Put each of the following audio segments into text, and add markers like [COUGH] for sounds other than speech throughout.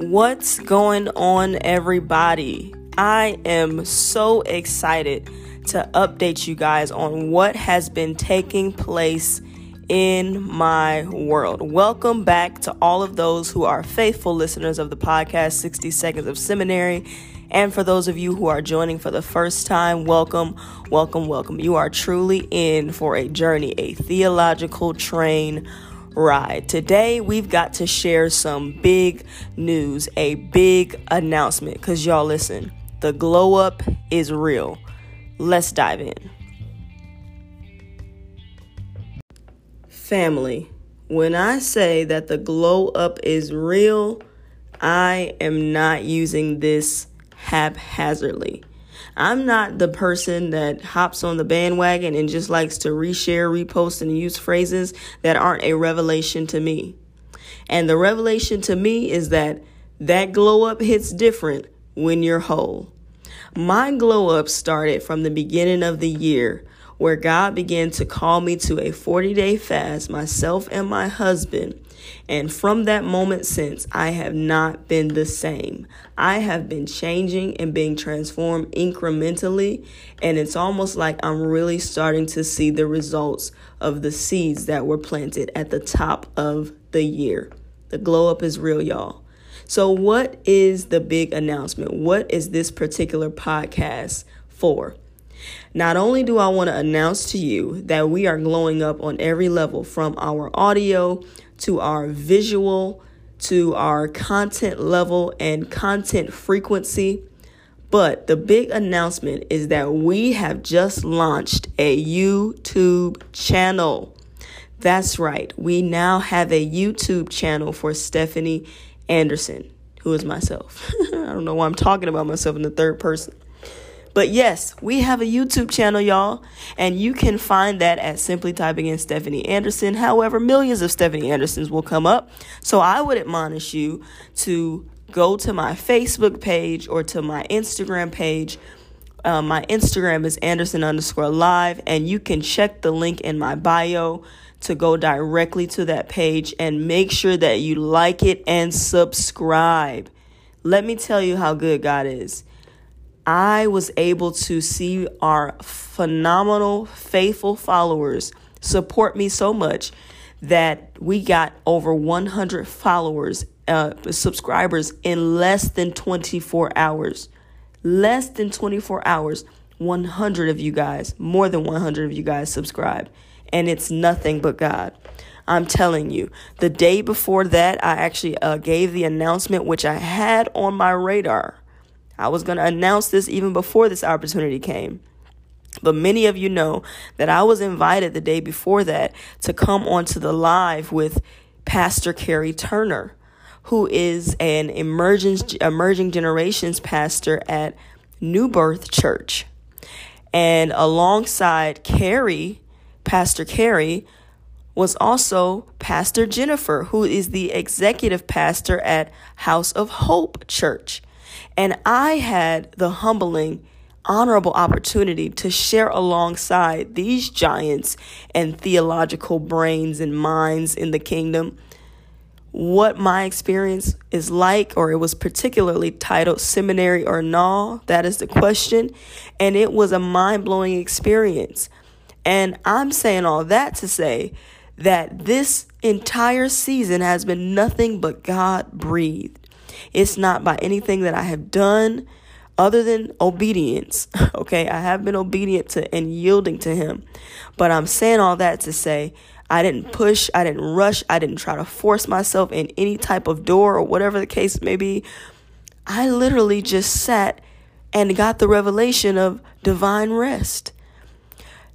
What's going on, everybody? I am so excited to update you guys on what has been taking place in my world. Welcome back to all of those who are faithful listeners of the podcast 60 Seconds of Seminary. And for those of you who are joining for the first time, welcome, welcome, welcome. You are truly in for a journey, a theological train ride. Today, we've got to share some big news, a big announcement. Because, y'all, listen, the glow up is real. Let's dive in. Family, when I say that the glow up is real, I am not using this haphazardly. I'm not the person that hops on the bandwagon and just likes to reshare, repost, and use phrases that aren't a revelation to me. And the revelation to me is that that glow up hits different when you're whole. My glow up started from the beginning of the year where God began to call me to a 40 day fast, myself and my husband. And from that moment since, I have not been the same. I have been changing and being transformed incrementally. And it's almost like I'm really starting to see the results of the seeds that were planted at the top of the year. The glow up is real, y'all. So, what is the big announcement? What is this particular podcast for? Not only do I want to announce to you that we are glowing up on every level from our audio to our visual to our content level and content frequency. But the big announcement is that we have just launched a YouTube channel. That's right. We now have a YouTube channel for Stephanie Anderson, who is myself. [LAUGHS] I don't know why I'm talking about myself in the third person. But yes, we have a YouTube channel, y'all, and you can find that at simply typing in Stephanie Anderson. However, millions of Stephanie Andersons will come up. So I would admonish you to go to my Facebook page or to my Instagram page. Uh, my Instagram is Anderson underscore live, and you can check the link in my bio to go directly to that page and make sure that you like it and subscribe. Let me tell you how good God is. I was able to see our phenomenal, faithful followers support me so much that we got over 100 followers, uh, subscribers in less than 24 hours. Less than 24 hours, 100 of you guys, more than 100 of you guys subscribed. And it's nothing but God. I'm telling you, the day before that, I actually uh, gave the announcement, which I had on my radar I was going to announce this even before this opportunity came. But many of you know that I was invited the day before that to come onto the live with Pastor Carrie Turner, who is an emerging, emerging generations pastor at New Birth Church. And alongside Carrie, Pastor Carrie, was also Pastor Jennifer, who is the executive pastor at House of Hope Church. And I had the humbling, honorable opportunity to share alongside these giants and theological brains and minds in the kingdom what my experience is like, or it was particularly titled Seminary or No. That is the question. And it was a mind blowing experience. And I'm saying all that to say that this entire season has been nothing but God breathed. It's not by anything that I have done other than obedience. [LAUGHS] Okay, I have been obedient to and yielding to Him. But I'm saying all that to say I didn't push, I didn't rush, I didn't try to force myself in any type of door or whatever the case may be. I literally just sat and got the revelation of divine rest.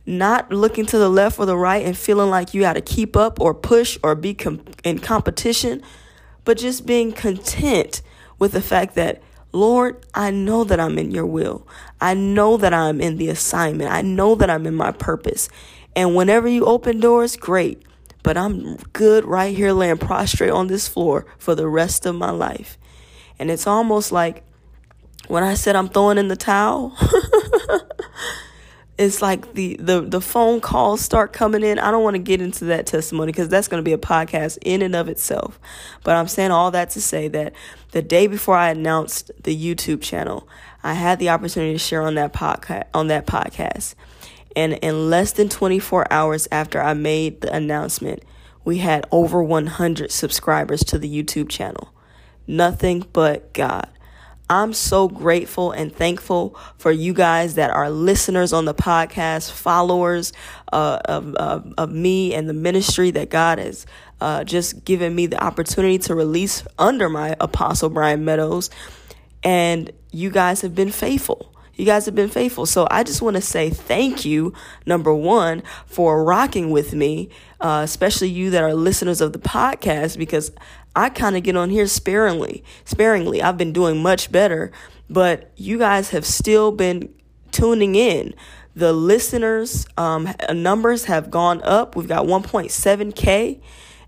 Not looking to the left or the right and feeling like you got to keep up or push or be com- in competition but just being content with the fact that, Lord, I know that I'm in your will. I know that I'm in the assignment. I know that I'm in my purpose. And whenever you open doors, great. But I'm good right here laying prostrate on this floor for the rest of my life. And it's almost like when I said I'm throwing in the towel, [LAUGHS] it's like the the the phone calls start coming in. I don't want to get into that testimony because that's going to be a podcast in and of itself. But I'm saying all that to say that the day before I announced the YouTube channel, I had the opportunity to share on that podcast on that podcast. And in less than 24 hours after I made the announcement, we had over 100 subscribers to the YouTube channel. Nothing but God. I'm so grateful and thankful for you guys that are listeners on the podcast, followers uh, of, of, of, me and the ministry that God has uh, just given me the opportunity to release under my Apostle Brian Meadows. And you guys have been faithful. You guys have been faithful. So I just want to say thank you, number one, for rocking with me, uh, especially you that are listeners of the podcast, because I kind of get on here sparingly. Sparingly. I've been doing much better, but you guys have still been tuning in. The listeners um, numbers have gone up. We've got 1.7K.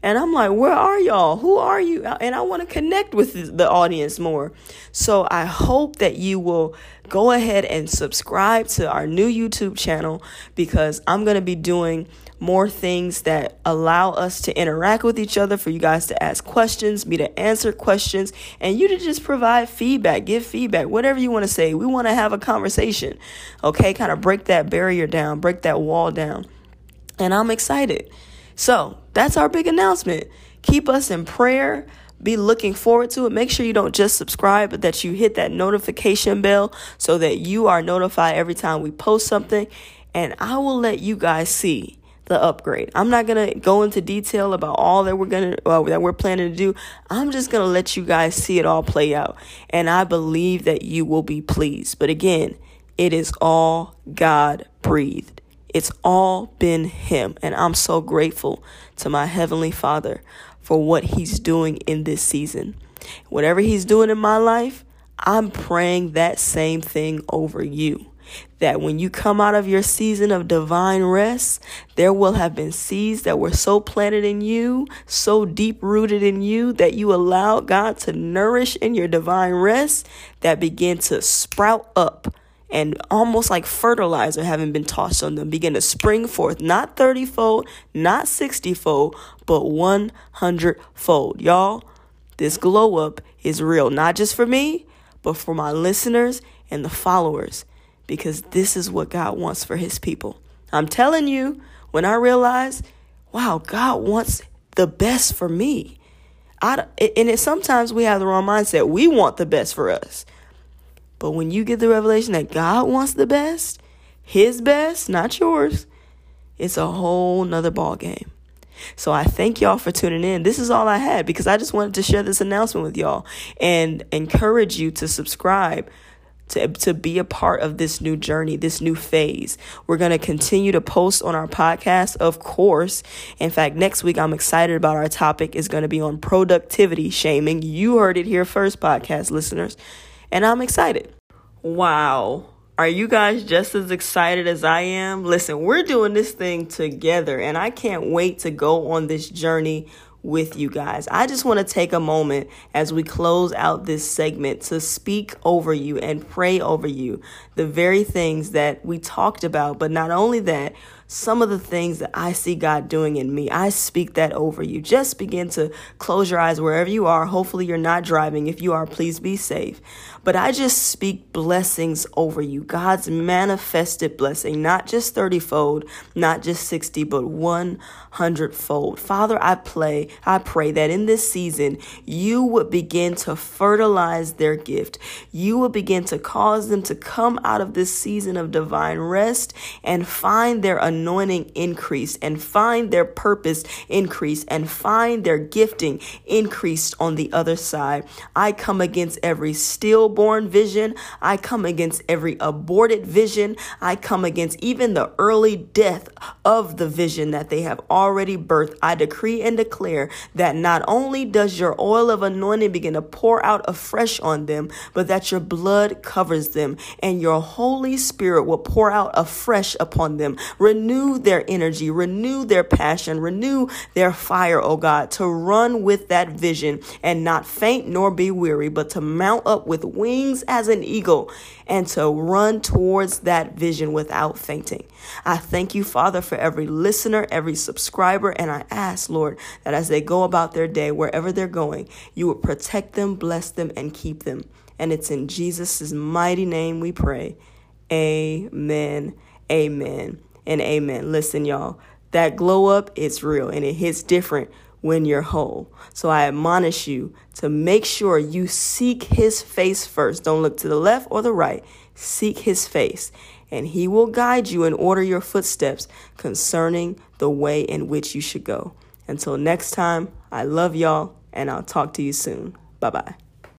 And I'm like, where are y'all? Who are you? And I want to connect with the audience more. So I hope that you will go ahead and subscribe to our new YouTube channel because I'm going to be doing more things that allow us to interact with each other, for you guys to ask questions, me to answer questions, and you to just provide feedback, give feedback, whatever you want to say. We want to have a conversation, okay? Kind of break that barrier down, break that wall down. And I'm excited. So that's our big announcement. Keep us in prayer. Be looking forward to it. Make sure you don't just subscribe, but that you hit that notification bell so that you are notified every time we post something. And I will let you guys see the upgrade. I'm not gonna go into detail about all that we're gonna well, that we're planning to do. I'm just gonna let you guys see it all play out, and I believe that you will be pleased. But again, it is all God breathed. It's all been Him. And I'm so grateful to my Heavenly Father for what He's doing in this season. Whatever He's doing in my life, I'm praying that same thing over you. That when you come out of your season of divine rest, there will have been seeds that were so planted in you, so deep rooted in you, that you allowed God to nourish in your divine rest that begin to sprout up and almost like fertilizer having been tossed on them begin to spring forth, not 30 fold, not 60 fold, but 100 fold. Y'all, this glow up is real, not just for me, but for my listeners and the followers, because this is what God wants for his people. I'm telling you, when I realize, wow, God wants the best for me. I, and it, sometimes we have the wrong mindset. We want the best for us. But when you get the revelation that God wants the best, his best, not yours, it's a whole nother ball game. So I thank y'all for tuning in. This is all I had because I just wanted to share this announcement with y'all and encourage you to subscribe to, to be a part of this new journey, this new phase. We're going to continue to post on our podcast, of course. In fact, next week, I'm excited about our topic is going to be on productivity shaming. You heard it here first, podcast listeners and I'm excited. Wow. Are you guys just as excited as I am? Listen, we're doing this thing together, and I can't wait to go on this journey with you guys. I just want to take a moment as we close out this segment to speak over you and pray over you the very things that we talked about, but not only that, some of the things that I see God doing in me. I speak that over you. Just begin to close your eyes wherever you are. Hopefully, you're not driving. If you are, please be safe. But I just speak blessings over you. God's manifested blessing, not just 30 fold, not just 60, but 100 fold. Father, I pray, I pray that in this season, you would begin to fertilize their gift. You would begin to cause them to come out of this season of divine rest and find their anointing increase and find their purpose increase and find their gifting increased on the other side. I come against every stillborn vision. I come against every aborted vision. I come against even the early death of the vision that they have already birthed. I decree and declare that not only does your oil of anointing begin to pour out afresh on them, but that your blood covers them and your Holy Spirit will pour out afresh upon them. Renew their energy, renew their passion, renew their fire, oh God, to run with that vision and not faint nor be weary, but to mount up with wings as an eagle and to run towards that vision without fainting. I thank you, Father, for every listener, every subscriber, and I ask, Lord, that as they go about their day, wherever they're going, you would protect them, bless them, and keep them. And it's in Jesus' mighty name we pray. Amen, amen, and amen. Listen, y'all, that glow up is real and it hits different when you're whole. So I admonish you to make sure you seek his face first. Don't look to the left or the right. Seek his face, and he will guide you and order your footsteps concerning the way in which you should go. Until next time, I love y'all, and I'll talk to you soon. Bye bye.